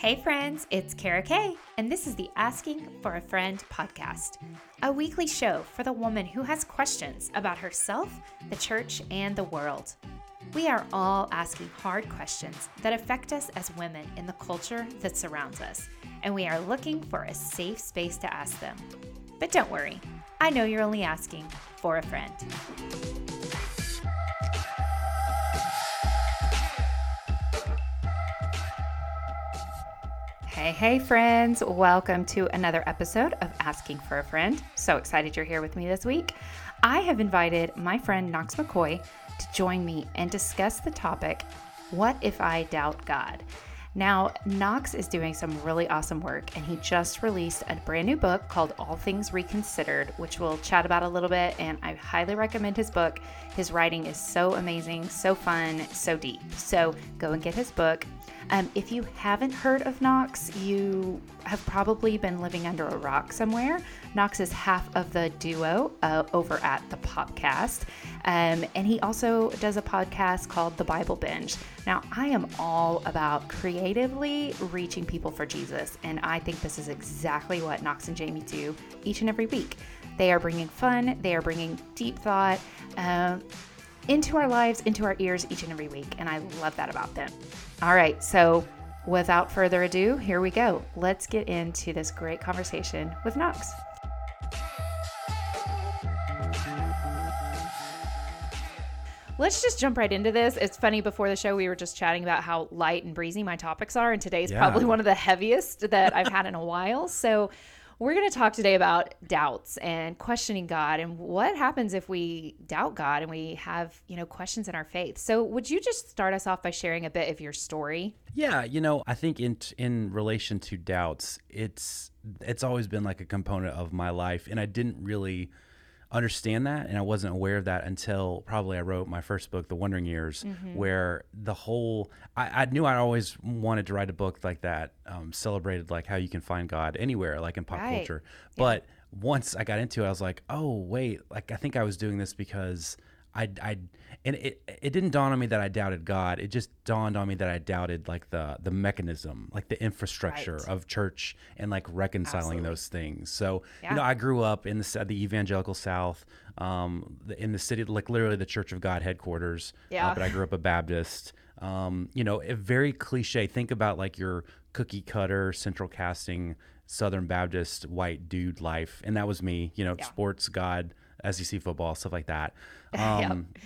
Hey, friends, it's Kara-Kae, and this is the Asking for a Friend podcast, a weekly show for the woman who has questions about herself, the church, and the world. We are all asking hard questions that affect us as women in the culture that surrounds us, and we are looking for a safe space to ask them. But don't worry, I know you're only asking for a friend. Hey, hey, friends. Welcome to another episode of Asking for a Friend. So excited you're here with me this week. I have invited my friend Knox McCoy to join me and discuss the topic What if I doubt God? Now, Knox is doing some really awesome work, and he just released a brand new book called All Things Reconsidered, which we'll chat about a little bit. And I highly recommend his book. His writing is so amazing, so fun, so deep. So go and get his book. Um, if you haven't heard of Knox, you have probably been living under a rock somewhere. Knox is half of the duo uh, over at the podcast. Um, and he also does a podcast called The Bible Binge. Now, I am all about creatively reaching people for Jesus, and I think this is exactly what Knox and Jamie do each and every week. They are bringing fun, they are bringing deep thought. Uh, into our lives, into our ears each and every week. And I love that about them. All right, so without further ado, here we go. Let's get into this great conversation with Knox. Let's just jump right into this. It's funny, before the show, we were just chatting about how light and breezy my topics are, and today's yeah. probably one of the heaviest that I've had in a while. So, we're going to talk today about doubts and questioning God and what happens if we doubt God and we have, you know, questions in our faith. So, would you just start us off by sharing a bit of your story? Yeah, you know, I think in in relation to doubts, it's it's always been like a component of my life and I didn't really understand that and I wasn't aware of that until probably I wrote my first book, The Wondering Years, mm-hmm. where the whole I, I, knew I always wanted to write a book like that, um, celebrated like how you can find God anywhere, like in pop right. culture. But yeah. once I got into it, I was like, oh wait, like I think I was doing this because I I and it it didn't dawn on me that I doubted God. It just dawned on me that I doubted like the the mechanism, like the infrastructure right. of church and like reconciling Absolutely. those things. So yeah. you know, I grew up in the the evangelical South, um, in the city, like literally the Church of God headquarters. Uh, yeah. Uh, but I grew up a Baptist. Um, you know, a very cliche. Think about like your cookie cutter central casting Southern Baptist white dude life, and that was me. You know, yeah. sports God, SEC football, stuff like that. Um, yep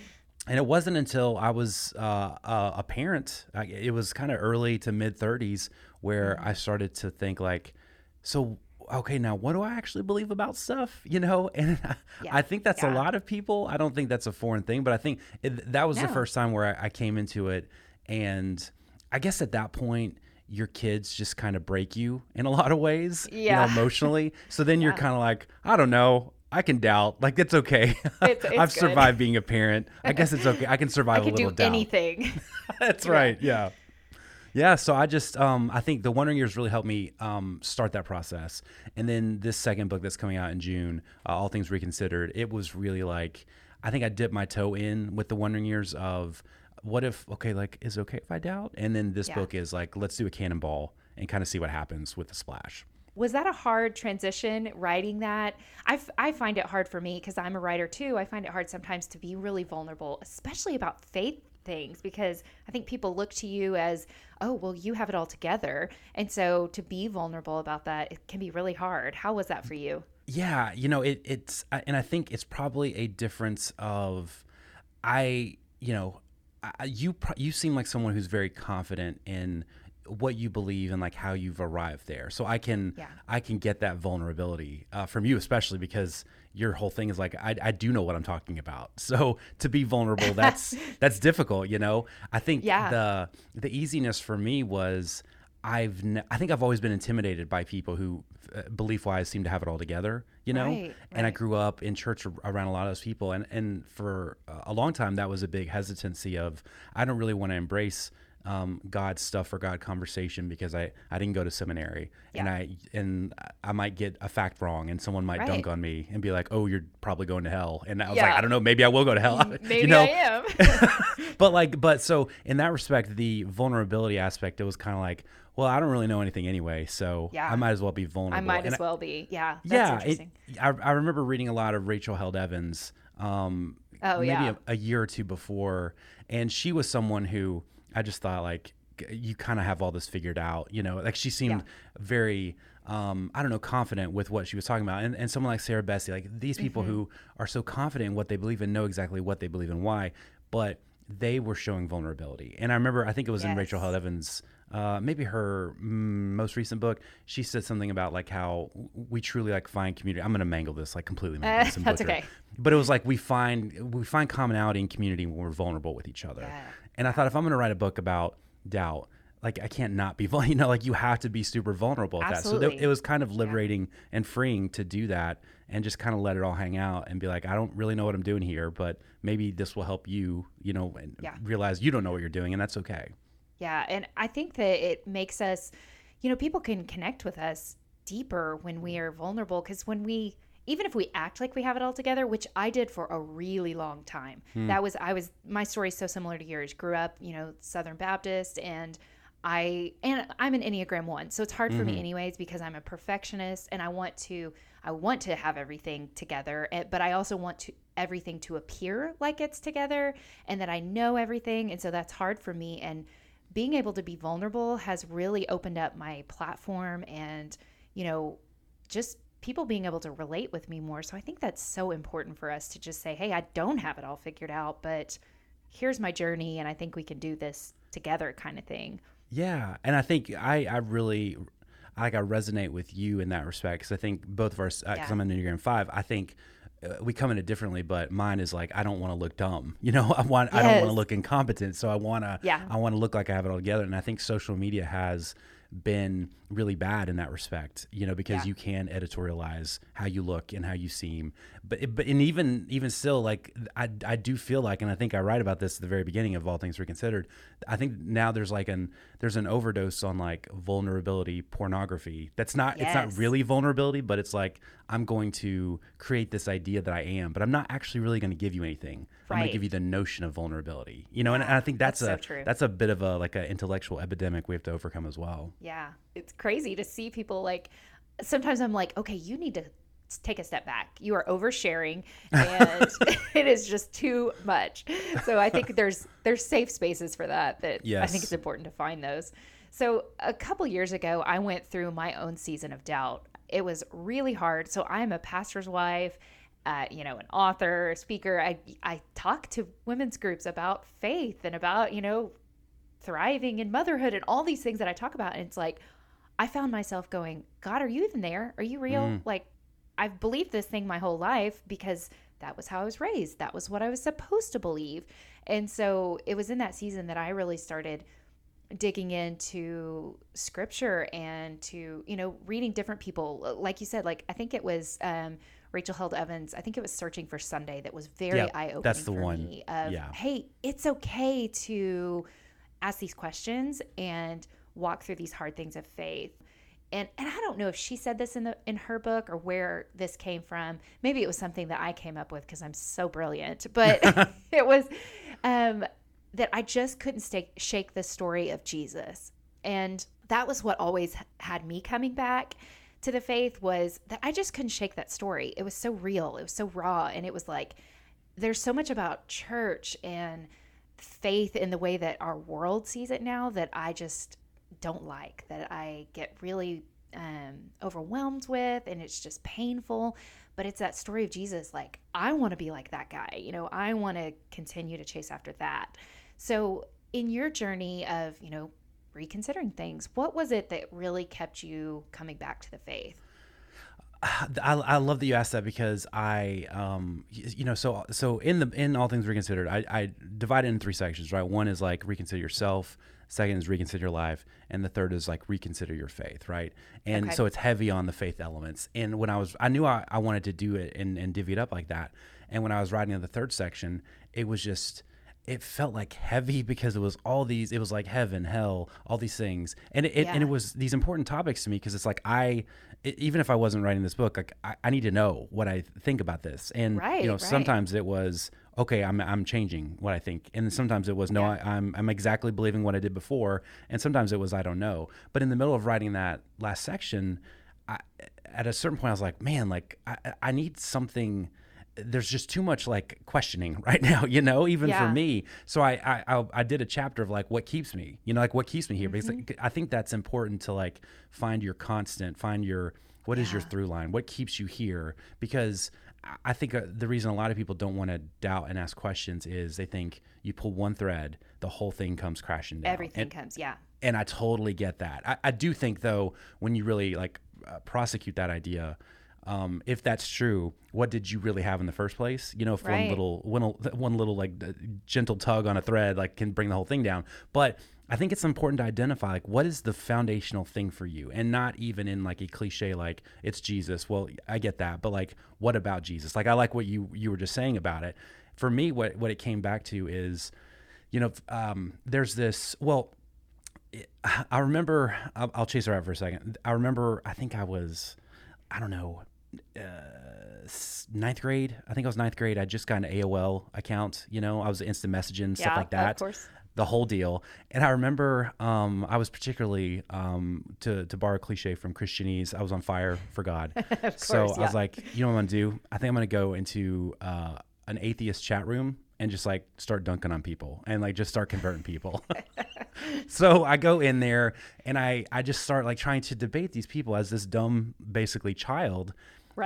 and it wasn't until I was uh, a parent, it was kind of early to mid 30s, where mm-hmm. I started to think like, so okay, now what do I actually believe about stuff? You know, and yeah. I think that's yeah. a lot of people. I don't think that's a foreign thing, but I think it, that was no. the first time where I, I came into it, and I guess at that point your kids just kind of break you in a lot of ways, yeah. you know, emotionally. So then you're kind of like, I don't know, I can doubt. Like it's okay. It's, it's I've good. survived being a parent. I guess it's okay. I can survive I can a little do doubt. Anything. That's right. Yeah. Yeah. So I just um, I think the Wondering Years really helped me um, start that process. And then this second book that's coming out in June, uh, All Things Reconsidered, it was really like I think I dipped my toe in with the Wondering Years of what if okay like is it okay if I doubt? And then this yeah. book is like let's do a cannonball and kind of see what happens with the splash was that a hard transition writing that? I, f- I find it hard for me because I'm a writer too. I find it hard sometimes to be really vulnerable, especially about faith things, because I think people look to you as, oh, well, you have it all together. And so to be vulnerable about that, it can be really hard. How was that for you? Yeah, you know, it, it's, uh, and I think it's probably a difference of, I, you know, I, you you seem like someone who's very confident in what you believe and like how you've arrived there. So I can yeah. I can get that vulnerability uh, from you, especially because your whole thing is like I, I do know what I'm talking about. So to be vulnerable, that's that's difficult. You know, I think yeah. the the easiness for me was I've ne- I think I've always been intimidated by people who uh, belief wise seem to have it all together. You know, right, right. and I grew up in church around a lot of those people, and and for a long time that was a big hesitancy of I don't really want to embrace um, God stuff or God conversation because I, I didn't go to seminary and I and I might get a fact wrong and someone might dunk on me and be like, oh, you're probably going to hell. And I was Yeah. like, I don't know, maybe I will go to hell. Maybe you know, I am. but like, but so in that respect, the vulnerability aspect, it was kind of like, well, I don't really know anything anyway, so Yeah. I might as well be vulnerable. I might And as well be. Yeah. That's yeah, it. I, I remember reading a lot of Rachel Held Evans, um, Oh, maybe yeah. a, a year or two before, and she was someone who I just thought like you kind of have all this figured out, you know, like she seemed very. Um, I don't know, confident with what she was talking about, and, and someone like Sarah Bessey, like these people Mm-hmm. who are so confident in what they believe and know exactly what they believe and why, but they were showing vulnerability. And I remember, I think it was in Rachel Yes. Held Evans, uh, maybe her mm, most recent book. She said something about like how we truly like find community. I'm gonna mangle this, like completely mangle this. that's butcher okay. But it was like we find we find commonality in community when we're vulnerable with each other. Yeah. And I thought if I'm gonna write a book about doubt. Like I can't not be, vul- you know, like you have to be super vulnerable at that. So th- it was kind of liberating and freeing to do that, and just kind of let it all hang out and be like, I don't really know what I'm doing here, but maybe this will help you, you know, and Yeah. realize you don't know what you're doing, and that's okay. Yeah, and I think that it makes us, you know, people can connect with us deeper when we are vulnerable because when we even if we act like we have it all together, which I did for a really long time. That was I was my story is so similar to yours. Grew up, you know, Southern Baptist and I and I'm an Enneagram 1. So it's hard for me anyways because I'm a perfectionist and I want to I want to have everything together, eh, but I also want to everything to appear like it's together and that I know everything and so that's hard for me and being able to be vulnerable has really opened up my platform and you know just people being able to relate with me more so i think that's so important for us to just say hey i don't have it all figured out but here's my journey and i think we can do this together kind of thing Yeah, and I think I I really like I resonate with you in that respect because I think both of because Yeah. I'm an Enneagram five. I think uh, we come at it differently, but mine is like I don't want to look dumb. You know, I want I don't want to look incompetent, so I want to Yeah. I want to look like I have it all together. And I think social media has been really bad in that respect. You know, because Yeah. you can editorialize how you look and how you seem. But but and even even still, like I I do feel like, and I think I write about this at the very beginning of All Things Reconsidered. I think now there's like an there's an overdose on like vulnerability pornography. That's not it's not really vulnerability, but it's like I'm going to create this idea that I am, but I'm not actually really going to give you anything. I'm going to give you the notion of vulnerability. You know, and, and I think that's, that's so a true. that's a bit of a like an intellectual epidemic we have to overcome as well. yeah it's crazy to see people like sometimes i'm like okay you need to take a step back you are oversharing and it is just too much so i think there's there's safe spaces for that that i think it's important to find those so a couple years ago i went through my own season of doubt it was really hard so i'm a pastor's wife uh, you know, an author, speaker. I I talk to women's groups about faith and about you know thriving in motherhood and all these things that I talk about. And it's like, I found myself going, God, are you even there? Are you real? Like, I've believed this thing my whole life because that was how I was raised. That was what I was supposed to believe. And so it was in that season that I really started digging into scripture and to, you know, reading different people. Like you said, like, I think it was, um, Rachel Held Evans, I think it was Searching for Sunday that was very Yeah, eye opening. that's the one. Me of, Yeah. hey, it's okay to ask these questions and walk through these hard things of faith. And and I don't know if she said this in the in her book or where this came from. Maybe it was something that I came up with because I'm so brilliant. But it was um, that I just couldn't stay, shake the story of Jesus, and that was what always had me coming back to the faith was that I just couldn't shake that story. It was so real, it was so raw, and it was like there's so much about church and faith in the way that our world sees it now that I just don't like, that I get really um, overwhelmed with, and it's just painful. But it's that story of Jesus. Like, I want to be like that guy. You know, I want to continue to chase after that. So, in your journey of, you know, reconsidering things, what was it that really kept you coming back to the faith? I, I love that you asked that because I, um, you know, so so in the in all things reconsidered, I, I divide it in three sections, right? One is like reconsider yourself. Second is reconsider your life, and the third is like reconsider your faith, right? And Okay. so it's heavy on the faith elements. And when I was, I knew I, I wanted to do it and, and divvy it up like that. And when I was writing in the third section, it was just it felt like heavy because it was all these it was like heaven hell all these things. And it, it and it was these important topics to me because it's like i e- even if i wasn't writing this book like I, I need to know what i think about this. And Right, you know right. sometimes it was okay i'm i'm changing what i think. And sometimes it was no Yeah. I, i'm i'm exactly believing what i did before. And sometimes it was i don't know. But in the middle of writing that last section I, at a certain point i was like man like i i need something there's just too much like questioning right now, you know, even Yeah. for me. So I, I I did a chapter of like what keeps me, you know, like what keeps me here because Mm-hmm. like, I think that's important to like find your constant, find your what is your through line, what keeps you here because I- I think uh, the reason a lot of people don't want to doubt and ask questions is they think you pull one thread, the whole thing comes crashing down. Everything And- comes, yeah. and I totally get that. I, I do think though, when you really like uh, prosecute that idea, um, if that's true, what did you really have in the first place? You know, if one little one, one little like gentle tug on a thread like can bring the whole thing down. But I think it's important to identify like what is the foundational thing for you, and not even in like a cliche like it's Jesus. Well, I get that, but like what about Jesus? Like I like what you you were just saying about it. For me, what what it came back to is, you know, um, there's this well. I remember. I'll, I'll chase her out for a second. I remember. I think I was, I don't know, uh, ninth grade. I think I was ninth grade. I just got an AOL account. You know, I was instant messaging stuff Yeah, like that. of course. The whole deal. And I remember um, I was particularly um, to to borrow a cliche from Christianese. I was on fire for God. so course, I was like, you know what I'm gonna do? I think I'm gonna go into uh, an atheist chat room and just like start dunking on people and like just start converting people. so I go in there and I I just start like trying to debate these people as this dumb basically child.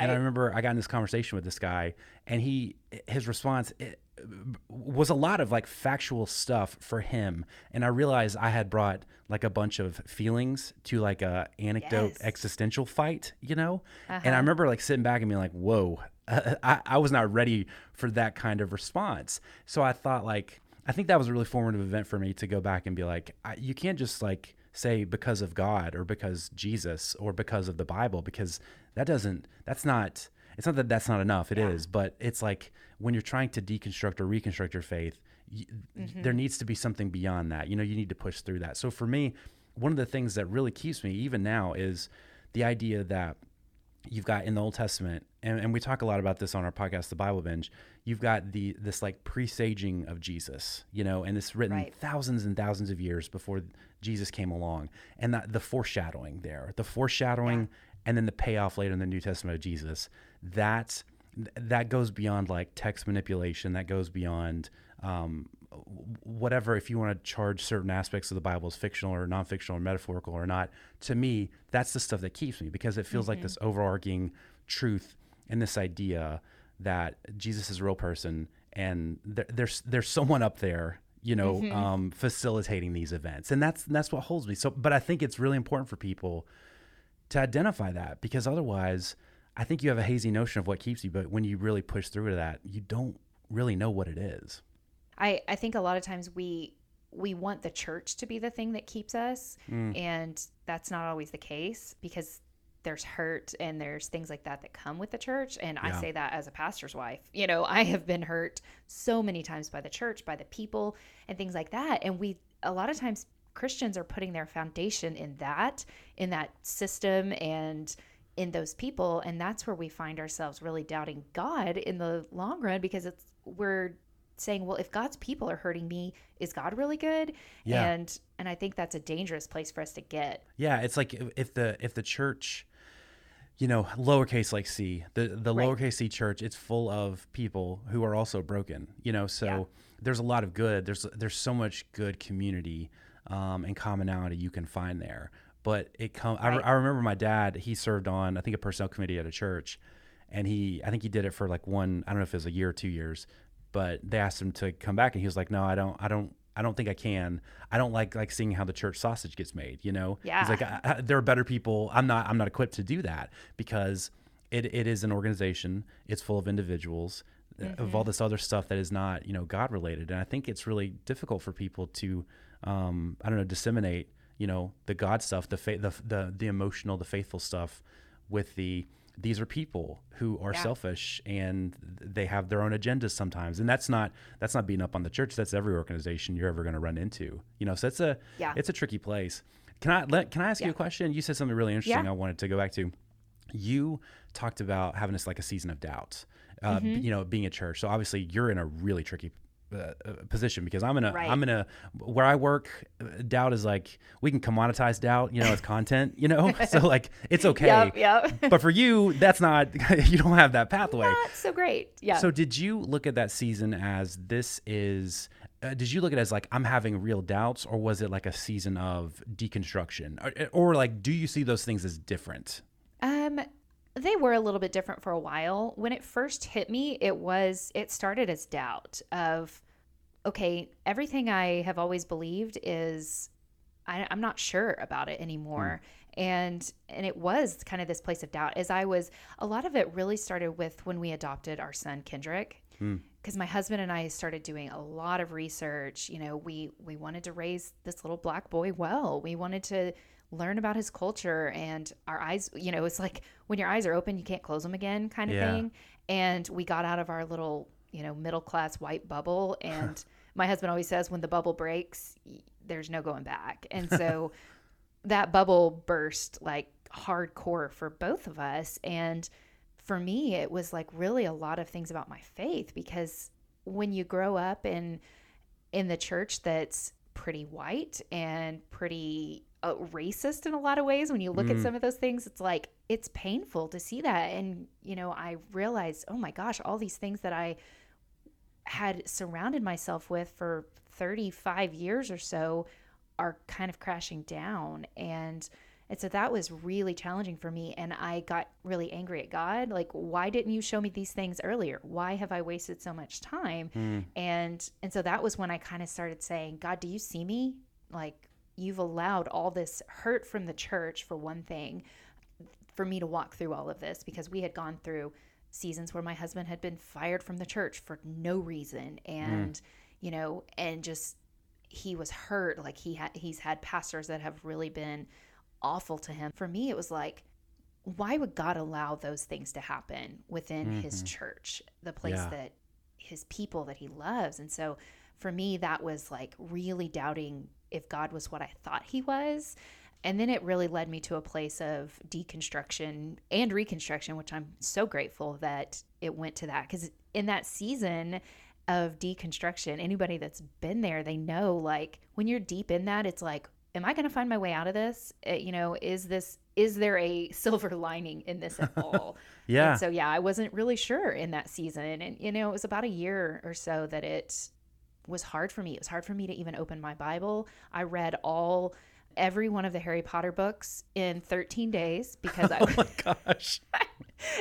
And I remember I got in this conversation with this guy and he his response it, was a lot of like factual stuff for him and I realized I had brought like a bunch of feelings to like a anecdote Yes. existential fight, you know? And Uh-huh. I remember like sitting back and being like, "Whoa, I, I was not ready for that kind of response." So I thought like I think that was a really formative event for me to go back and be like, I, you can't just like say because of God or because Jesus or because of the Bible because that doesn't that's not it's not that that's not enough. It is, Yeah. but it's like when you're trying to deconstruct or reconstruct your faith, y Mm-hmm. there needs to be something beyond that. You know, you need to push through that. So for me, one of the things that really keeps me even now is the idea that you've got in the Old Testament, and, and we talk a lot about this on our podcast, The Bible Binge. You've got the this like presaging of Jesus, you know, and it's written Right. thousands and thousands of years before Jesus came along, and that the foreshadowing there, the foreshadowing, and then the payoff later in the New Testament of Jesus. That that goes beyond like text manipulation. That goes beyond um, whatever if you want to charge certain aspects of the bible as fictional or non-fictional or metaphorical or not to me that's the stuff that keeps me because it feels like this overarching truth and this idea that jesus is a real person and there, there's there's someone up there you know um, facilitating these events. And that's that's what holds me. So but i think it's really important for people to identify that because otherwise i think you have a hazy notion of what keeps you but when you really push through to that you don't really know what it is I, I think a lot of times we we want the church to be the thing that keeps us Mm. and that's not always the case because there's hurt and there's things like that that come with the church and i say that as a pastor's wife you know i have been hurt so many times by the church by the people and things like that and we a lot of times christians are putting their foundation in that in that system and in those people and that's where we find ourselves really doubting god in the long run because it's we're saying well if god's people are hurting me is god really good Yeah. and and i think that's a dangerous place for us to get Yeah, it's like if- the if the church, you know, lowercase like c, the the Right. lowercase c church, it's full of people who are also broken. You know, so Yeah. there's a lot of good. There's there's so much good community um, and commonality you can find there. But it come. I, re- I remember my dad. He served on I think a personnel committee at a church, and he I think he did it for like one. I don't know if it was a year or two years, but they asked him to come back, and he was like, "No, I don't. I don't." I don't think I can. I don't like like seeing how the church sausage gets made. You know, Yeah. He's like, I, I, there are better people. I'm not. I'm not equipped to do that because it, it is an organization. It's full of individuals uh, of all this other stuff that is not you know God related. And I think it's really difficult for people to um, I don't know disseminate you know the God stuff, the fa- the the the emotional, the faithful stuff with the these are people who are Yeah. selfish and they have their own agendas sometimes and that's not that's not beating up on the church that's every organization you're ever going to run into you know so it's a Yeah. it's a tricky place can i let can i ask you a question you said something really interesting Yeah. i wanted to go back to you talked about having this like a season of doubt uh, Mm-hmm. you know being a church so obviously you're in a really tricky uh, uh, position because i'm in a Right. am in a where i work doubt is like we can commoditize doubt you know as content you know so like it's okay Yep, yep. but for you that's not you don't have that pathway Not so great. Yeah. so did you look at that season as this is uh, did you look at it as like i'm having real doubts or was it like a season of deconstruction or, or like do you see those things as different Um, they were a little bit different for a while. When it first hit me, it was it started as doubt of, okay, everything I have always believed is, I, I'm not sure about it anymore. Hmm. And and it was kind of this place of doubt as I was. A lot of it really started with when we adopted our son Kendrick. Hmm. Because my husband and I started doing a lot of research. You know, we we wanted to raise this little black boy well. We wanted to learn about his culture and our eyes you know it's like when your eyes are open you can't close them again kind of Yeah. thing. And we got out of our little you know middle class white bubble and my husband always says when the bubble breaks there's no going back. And so that bubble burst like hardcore for both of us. And for me it was like really a lot of things about my faith because when you grow up in in the church that's pretty white and pretty uh, racist in a lot of ways when you look at some of those things it's like it's painful to see that. And you know i realized oh my gosh all these things that i had surrounded myself with for 35 years or so are kind of crashing down. And and so that was really challenging for me. And i got really angry at god. Like why didn't you show me these things earlier? Why have i wasted so much time? And and so that was when i kind of started saying god do you see me? Like you've allowed all this hurt from the church for one thing for me to walk through all of this because we had gone through seasons where my husband had been fired from the church for no reason and mm. you know and just he was hurt. Like he had he's had pastors that have really been awful to him. For me it was like why would god allow those things to happen within his mm-hmm. church the place Yeah. that his people that he loves? And so for me that was like really doubting if god was what i thought he was. And then it really led me to a place of deconstruction and reconstruction which i'm so grateful that it went to that. Because in that season of deconstruction anybody that's been there they know like when you're deep in that it's like am i going to find my way out of this? Uh, you know is this is there a silver lining in this at all? Yeah. and so yeah i wasn't really sure in that season. And you know it was about a year or so that it was hard for me it was hard for me to even open my bible i read all every one of the harry potter books in 13 days because i oh my gosh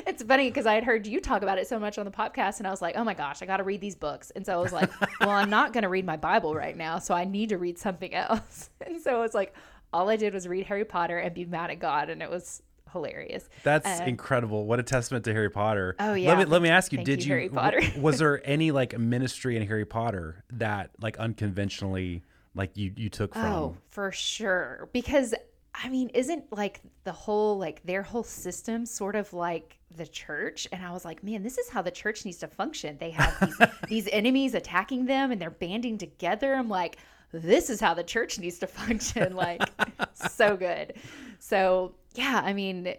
it's funny because I had heard you talk about it so much on the podcast, and I was like, oh my gosh, I got to read these books. And so I was like, well, I'm not going to read my Bible right now, so I need to read something else. And so it's like, all I did was read Harry Potter and be mad at God, and it was hilarious. That's Uh, incredible. What a testament to Harry Potter. Oh, yeah. Let me let me ask you, Thank did you, Harry Potter. was there any like ministry in Harry Potter that like unconventionally like you you took from Oh, for sure. Because I mean, isn't like the whole like their whole system sort of like the church? And I was like, man, this is how the church needs to function. They have these, these enemies attacking them and they're banding together. I'm like, this is how the church needs to function. Like, so good. So yeah, I mean,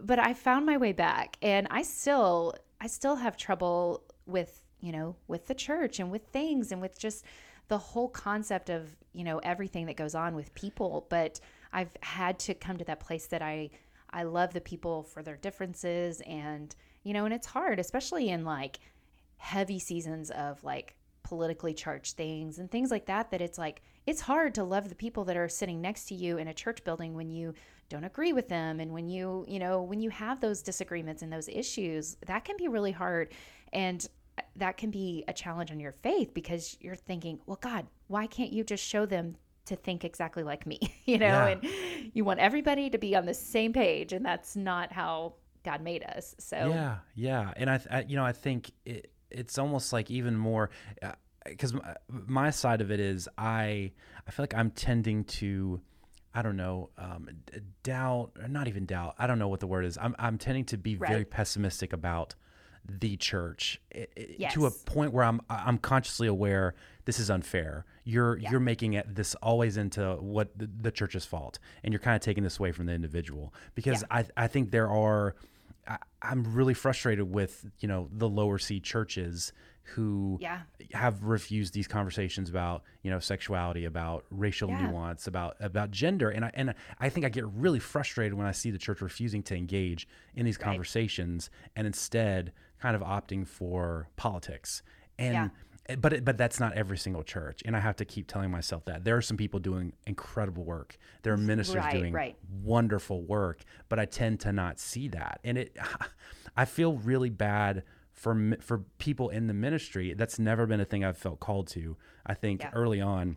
but I found my way back and I still I still have trouble with, you know, with the church and with things and with just the whole concept of, you know, everything that goes on with people, but I've had to come to that place that I I love the people for their differences and, you know, and it's hard especially in like heavy seasons of like politically charged things and things like that that it's like it's hard to love the people that are sitting next to you in a church building when you don't agree with them and when you you know when you have those disagreements and those issues that can be really hard and that can be a challenge on your faith because you're thinking well god why can't you just show them to think exactly like me you know Yeah. and you want everybody to be on the same page and that's not how god made us so Yeah, yeah, and I, th- I you know, I think it, it's almost like even more uh, because my, my side of it is I, I feel like I'm tending to, I don't know, um, doubt, or not even doubt. I don't know what the word is. I'm, I'm tending to be very pessimistic about the church i- i- Yes. to a point where I'm, I'm consciously aware this is unfair. You're, Yeah. you're making it this always into what the, the church's fault, and you're kind of taking this away from the individual because I, I think there are. I, I'm really frustrated with you know the lower C churches who Yeah. have refused these conversations about you know sexuality, about racial Yeah. nuance, about about gender, and I and I think I get really frustrated when I see the church refusing to engage in these conversations and instead kind of opting for politics and. Yeah. Eh, but it, but that's not every single church, and I have to keep telling myself that there are some people doing incredible work. There are mm-hmm. ministers Right, doing right. wonderful work, but I tend to not see that, and it. I feel really bad for for people in the ministry. That's never been a thing I've felt called to. I think Yeah. early on,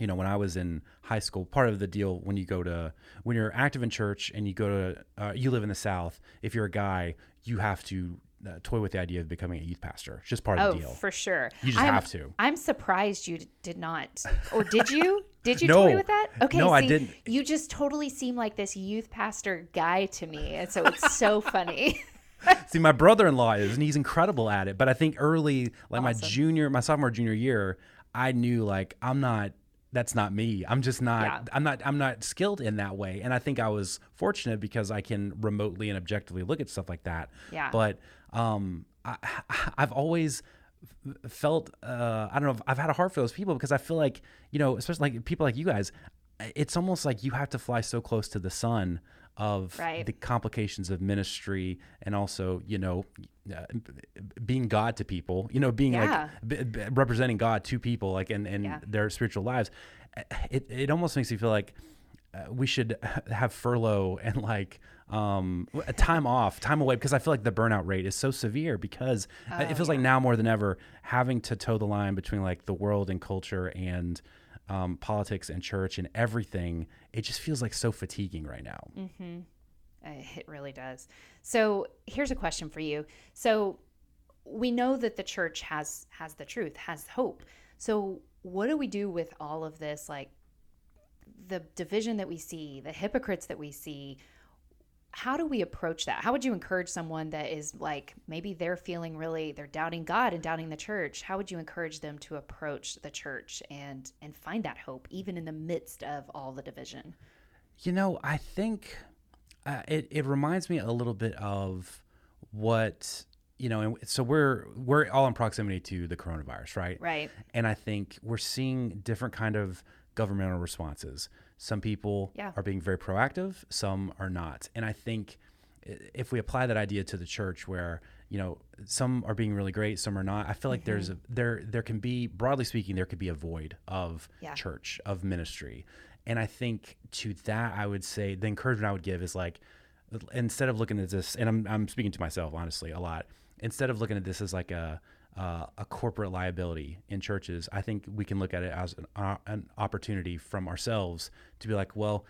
you know, when I was in high school, part of the deal when you go to when you're active in church and you go to uh, you live in the South, if you're a guy, you have to uh, toy with the idea of becoming a youth pastor. It's just part of Oh, the deal. for sure. You just I'm, have to. I'm surprised you did not, or did you? Did you No. toy with that? Okay, No, I see, didn't. You just totally seem like this youth pastor guy to me, and so it's so funny. See, my brother-in-law is, and he's incredible at it. But I think early, like my junior, my sophomore, junior year, I knew like I'm not. That's not me. I'm just not. Yeah. I'm not. I'm not skilled in that way. And I think I was fortunate because I can remotely and objectively look at stuff like that. Yeah. But um, I, I've always felt. Uh, I don't know. I've had a heart for those people because I feel like you know, especially like people like you guys. It's almost like you have to fly so close to the sun of Right. the complications of ministry and also you know uh, being god to people you know being Yeah. like b- b- representing god to people like in, in Yeah. their spiritual lives it, it almost makes me feel like uh, we should have furlough and like um a time off time away because i feel like the burnout rate is so severe because uh, it Oh, feels like now more than ever having to toe the line between like the world and culture and um, politics and church and everything it just feels like so fatiguing right now Mm. Uh, It really does. So here's a question for you. So we know that the church has has the truth, has hope. So what do we do with all of this like the division that we see, the hypocrites that we see? How do we approach that? How would you encourage someone that is like maybe they're feeling really they're doubting God and doubting the church? How would you encourage them to approach the church and and find that hope even in the midst of all the division? You know, I think uh, it it reminds me a little bit of what you know. And so we're we're all in proximity to the coronavirus, right? Right. And I think we're seeing different kind of governmental responses. Some people Yeah. are being very proactive, some are not. And I think if we apply that idea to the church, where you know some are being really great, some are not, I feel like mm-hmm. there's a there there can be broadly speaking there could be a void of Yeah. church of ministry. And I think to that, I would say the encouragement I would give is like, instead of looking at this, and I'm, I'm speaking to myself honestly a lot, instead of looking at this as like a, uh, a corporate liability in churches, I think we can look at it as an, uh, an opportunity from ourselves to be like, well,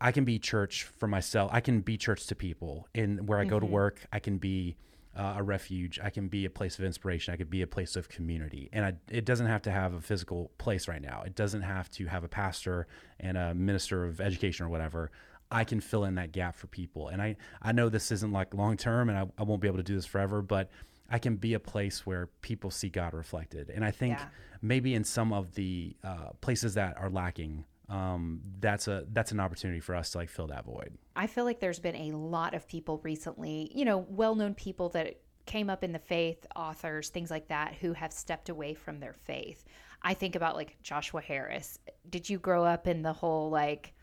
I can be church for myself. I can be church to people. In where I go to work, I can be uh, a refuge. I can be a place of inspiration. I could be a place of community. And I, it doesn't have to have a physical place right now. It doesn't have to have a pastor and a minister of education or whatever. I can fill in that gap for people. And I, I know this isn't like long term and I, I won't be able to do this forever, but I can be a place where people see God reflected. And I think Yeah. maybe in some of the uh, places that are lacking, um, that's a that's an opportunity for us to like fill that void. I feel like there's been a lot of people recently, you know, well known people that came up in the faith, authors, things like that, who have stepped away from their faith. I think about like Joshua Harris. Did you grow up in the whole like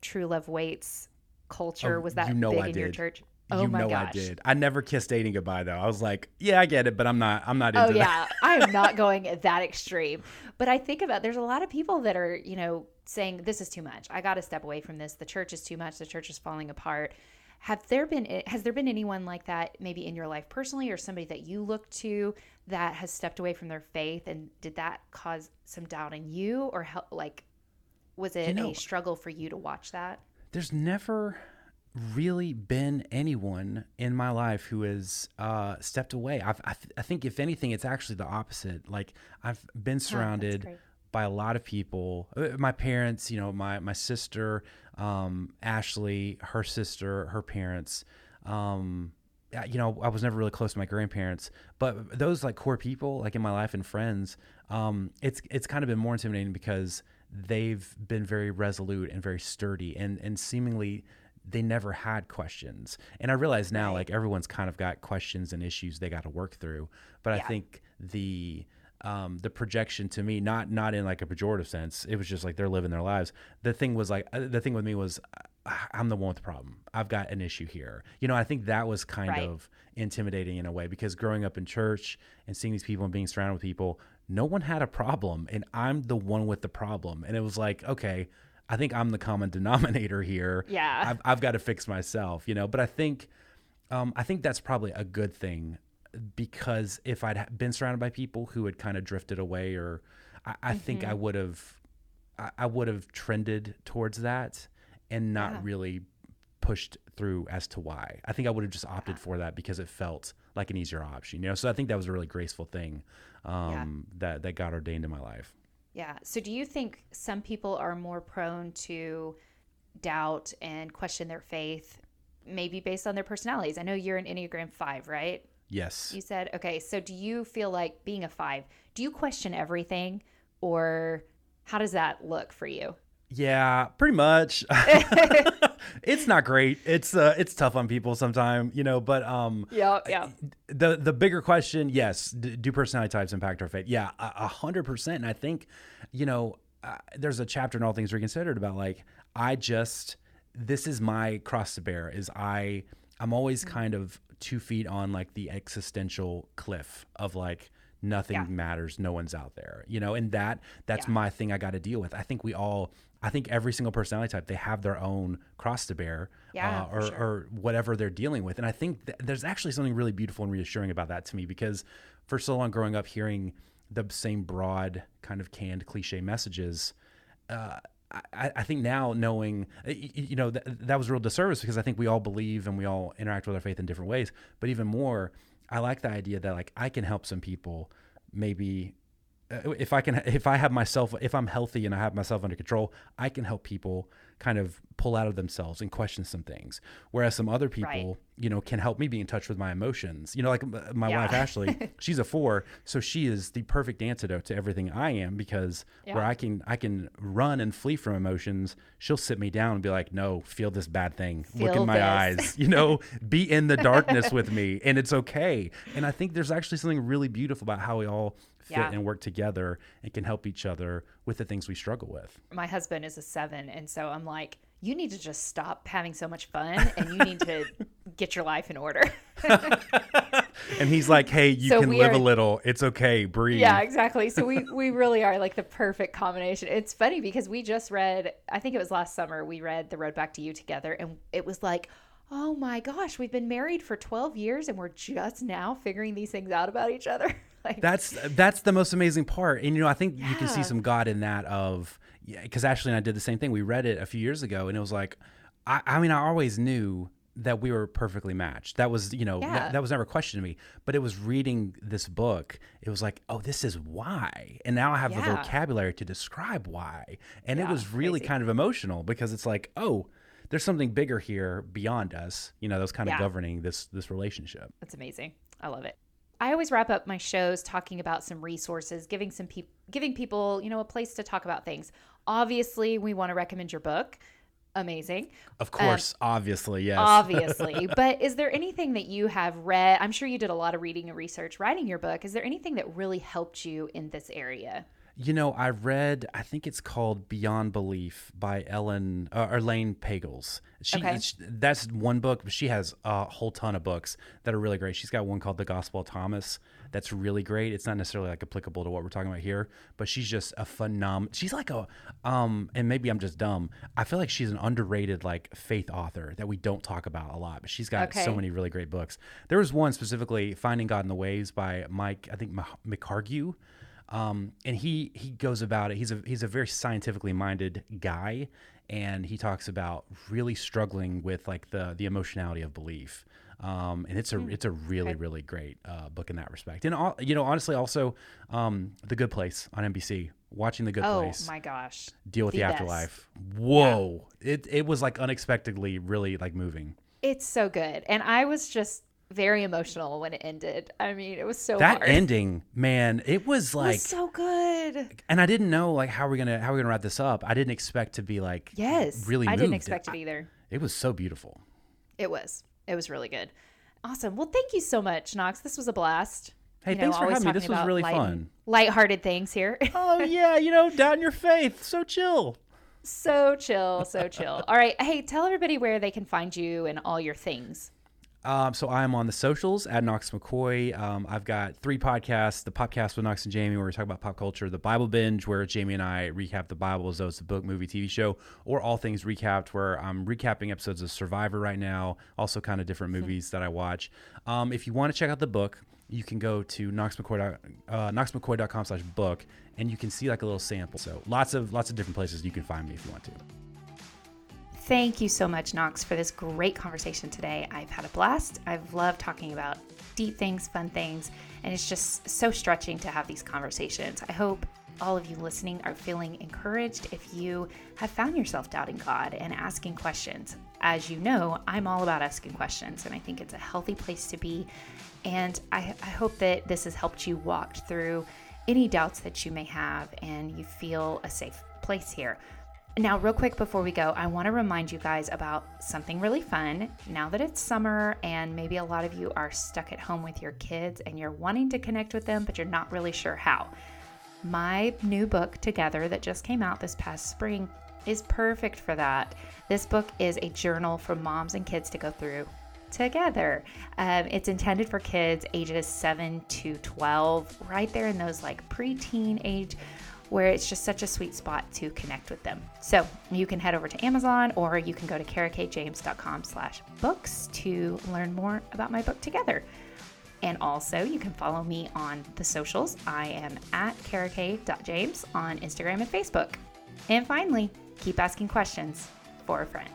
true love waits culture? Oh, Was that you know big I in your church? Oh you my know gosh. I did. I never kissed dating goodbye though. I was like, yeah, I get it, but I'm not. I'm not oh, into Oh yeah, I am not going that extreme. But I think about there's a lot of people that are, you know, saying this is too much. I got to step away from this. The church is too much. The church is falling apart. Have there been eh, has there been anyone like that maybe in your life personally or somebody that you look to that has stepped away from their faith and did that cause some doubt in you or help like was it You know- a struggle for you to watch that? There's never really been anyone in my life who has uh, stepped away. I've, I, th- I think if anything, it's actually the opposite. Like I've been surrounded by a lot of people. Uh, my parents, you know, my my sister, um, Ashley, her sister, her parents. Um, you know, I was never really close to my grandparents, but those like core people, like in my life and friends, um, it's it's kind of been more intimidating because they've been very resolute and very sturdy, and and seemingly they never had questions. And I realize now, like everyone's kind of got questions and issues they got to work through. But yeah. I think the um, the projection to me, not not in like a pejorative sense, it was just like they're living their lives. The thing was like uh, the thing with me was I'm the one with the problem. I've got an issue here. You know, I think that was kind right. of intimidating in a way because growing up in church and seeing these people and being surrounded with people, no one had a problem and I'm the one with the problem. And it was like, okay, I think I'm the common denominator here. Yeah. I've, I've got to fix myself, you know, but I think, um, I think that's probably a good thing because if I'd been surrounded by people who had kind of drifted away or I, I mm-hmm. think I mm-hmm. would have, I, I would have trended towards that and not yeah. really pushed through as to why. I think I would have just opted for that because it felt like an easier option, you know. So I think that was a really graceful thing um, yeah. that that got ordained in my life. Yeah. So do you think some people are more prone to doubt and question their faith, maybe based on their personalities? I know you're an Enneagram Five, right? Yes. You said okay. So do you feel like being a five? Do you question everything, or how does that look for you? Yeah, pretty much. it's not great. It's uh, it's tough on people sometimes, you know. But um, yeah, yeah. The the bigger question, yes, do personality types impact our fate? Yeah, a hundred percent. And I think, you know, uh, there's a chapter in All Things Reconsidered about like I just this is my cross to bear. Is I I'm always mm-hmm. kind of two feet on like the existential cliff of like nothing yeah. matters no one's out there you know and that that's yeah. my thing i got to deal with i think we all I think every single personality type they have their own cross to bear, yeah, uh, or, sure. or whatever they're dealing with. And I think th- there's actually something really beautiful and reassuring about that to me because for so long growing up hearing the same broad kind of canned cliche messages. Uh, I, I, think now knowing, you know, th- that was real disservice because I think we all believe and we all interact with our faith in different ways. But even more, I like the idea that like I can help some people maybe if I can, if I have myself, if I'm healthy and I have myself under control, I can help people kind of pull out of themselves and question some things. Whereas some other people, right. you know, can help me be in touch with my emotions. You know, like uh, my yeah. wife Ashley, she's a four, so she is the perfect antidote to everything I am because yeah. where I can I can run and flee from emotions, she'll sit me down and be like, "No, feel this bad thing. Feel Look in my this. eyes. You know, be in the darkness with me, and it's okay." And I think there's actually something really beautiful about how we all fit yeah. and work together and can help each other with the things we struggle with. My husband is a seven, and so I'm like, you need to just stop having so much fun and you need to get your life in order. and he's like, hey, you so can live are, a little. It's okay. Breathe. Yeah, exactly. So we, we really are like the perfect combination. It's funny because we just read, I think it was last summer, we read The Road Back to You together, and it was like, oh my gosh, we've been married for 12 years and we're just now figuring these things out about each other. like, that's that's the most amazing part. And you know, I think yeah. you can see some God in that of because Ashley and I did the same thing. We read it a few years ago, and it was like, I, I mean, I always knew that we were perfectly matched. That was, you know, yeah. that, that, was never a question to me. But it was reading this book, it was like, oh, this is why. And now I have yeah. the vocabulary to describe why. And yeah, it was really crazy. kind of emotional because it's like, oh, there's something bigger here beyond us, you know, that's kind of governing this this relationship. That's amazing. I love it. I always wrap up my shows talking about some resources, giving some people giving people, you know, a place to talk about things. Obviously, we want to recommend your book. Amazing. Of course, um, obviously, yes. obviously. But is there anything that you have read? I'm sure you did a lot of reading and research writing your book. Is there anything that really helped you in this area? You know, I read, I think it's called Beyond Belief by Ellen uh, Elaine Pagels. She, okay. She, that's one book, but she has a whole ton of books that are really great. She's got one called The Gospel of Thomas that's really great. It's not necessarily like applicable to what we're talking about here, but she's just a phenom. She's like a, um, and maybe I'm just dumb. I feel like she's an underrated like faith author that we don't talk about a lot, but she's got okay. so many really great books. There was one specifically, Finding God in the Waves by Mike, I think McHargue um, and he he goes about it. He's a he's a very scientifically minded guy, and he talks about really struggling with like the the emotionality of belief. Um, and it's a mm. it's a really okay. really great uh, book in that respect. And all, you know, honestly, also um, the Good Place on NBC watching The Good oh Place Oh my gosh. deal with the, the afterlife. Whoa. It it was like unexpectedly really like moving. It's so good. And I was just very emotional when it ended. I mean, it was so that hard. ending, man, it was It like was so good. and I didn't know like how we're gonna how we're gonna wrap this up. I didn't expect to be like Yes. really I didn't expect it either. It was so beautiful. It was. It was really good. Awesome. Well, thank you so much, Knox. This was a blast. Hey, You know, thanks for having me. This was really light- fun. Lighthearted things here. Oh yeah, you know, down your faith. So chill. so chill, so chill. All right. Hey, tell everybody where they can find you and all your things. Um, so I'm on the socials at Knox McCoy. Um, I've got three podcasts: the podcast with Knox and Jamie, where we talk about pop culture; the Bible Binge, where Jamie and I recap the Bible as though it's a book, movie, TV show, or All Things Recapped, where I'm recapping episodes of Survivor right now. Also, kind of different movies that I watch. Um, if you want to check out the book, you can go to knoxmccoy, uh, knoxmccoy.com slash book, and you can see like a little sample. So lots of lots of different places you can find me if you want to. Thank you so much, Knox, for this great conversation today. I've had a blast. I've loved talking about deep things, fun things, and it's just so stretching to have these conversations. I hope all of you listening are feeling encouraged if you have found yourself doubting God and asking questions. As you know, I'm all about asking questions, and I think it's a healthy place to be. And I, I hope that this has helped you walk through any doubts that you may have and you feel a safe place here. Now, real quick before we go, I want to remind you guys about something really fun. Now that it's summer and maybe a lot of you are stuck at home with your kids and you're wanting to connect with them, but you're not really sure how. My new book, Together, that just came out this past spring, is perfect for that. This book is a journal for moms and kids to go through together. Um, it's intended for kids ages 7 to 12, right there in those like preteen age where it's just such a sweet spot to connect with them. So you can head over to Amazon or you can go to karakaejames.com slash books to learn more about my book together. And also you can follow me on the socials. I am at karakae.james on Instagram and Facebook. And finally, keep asking questions for a friend.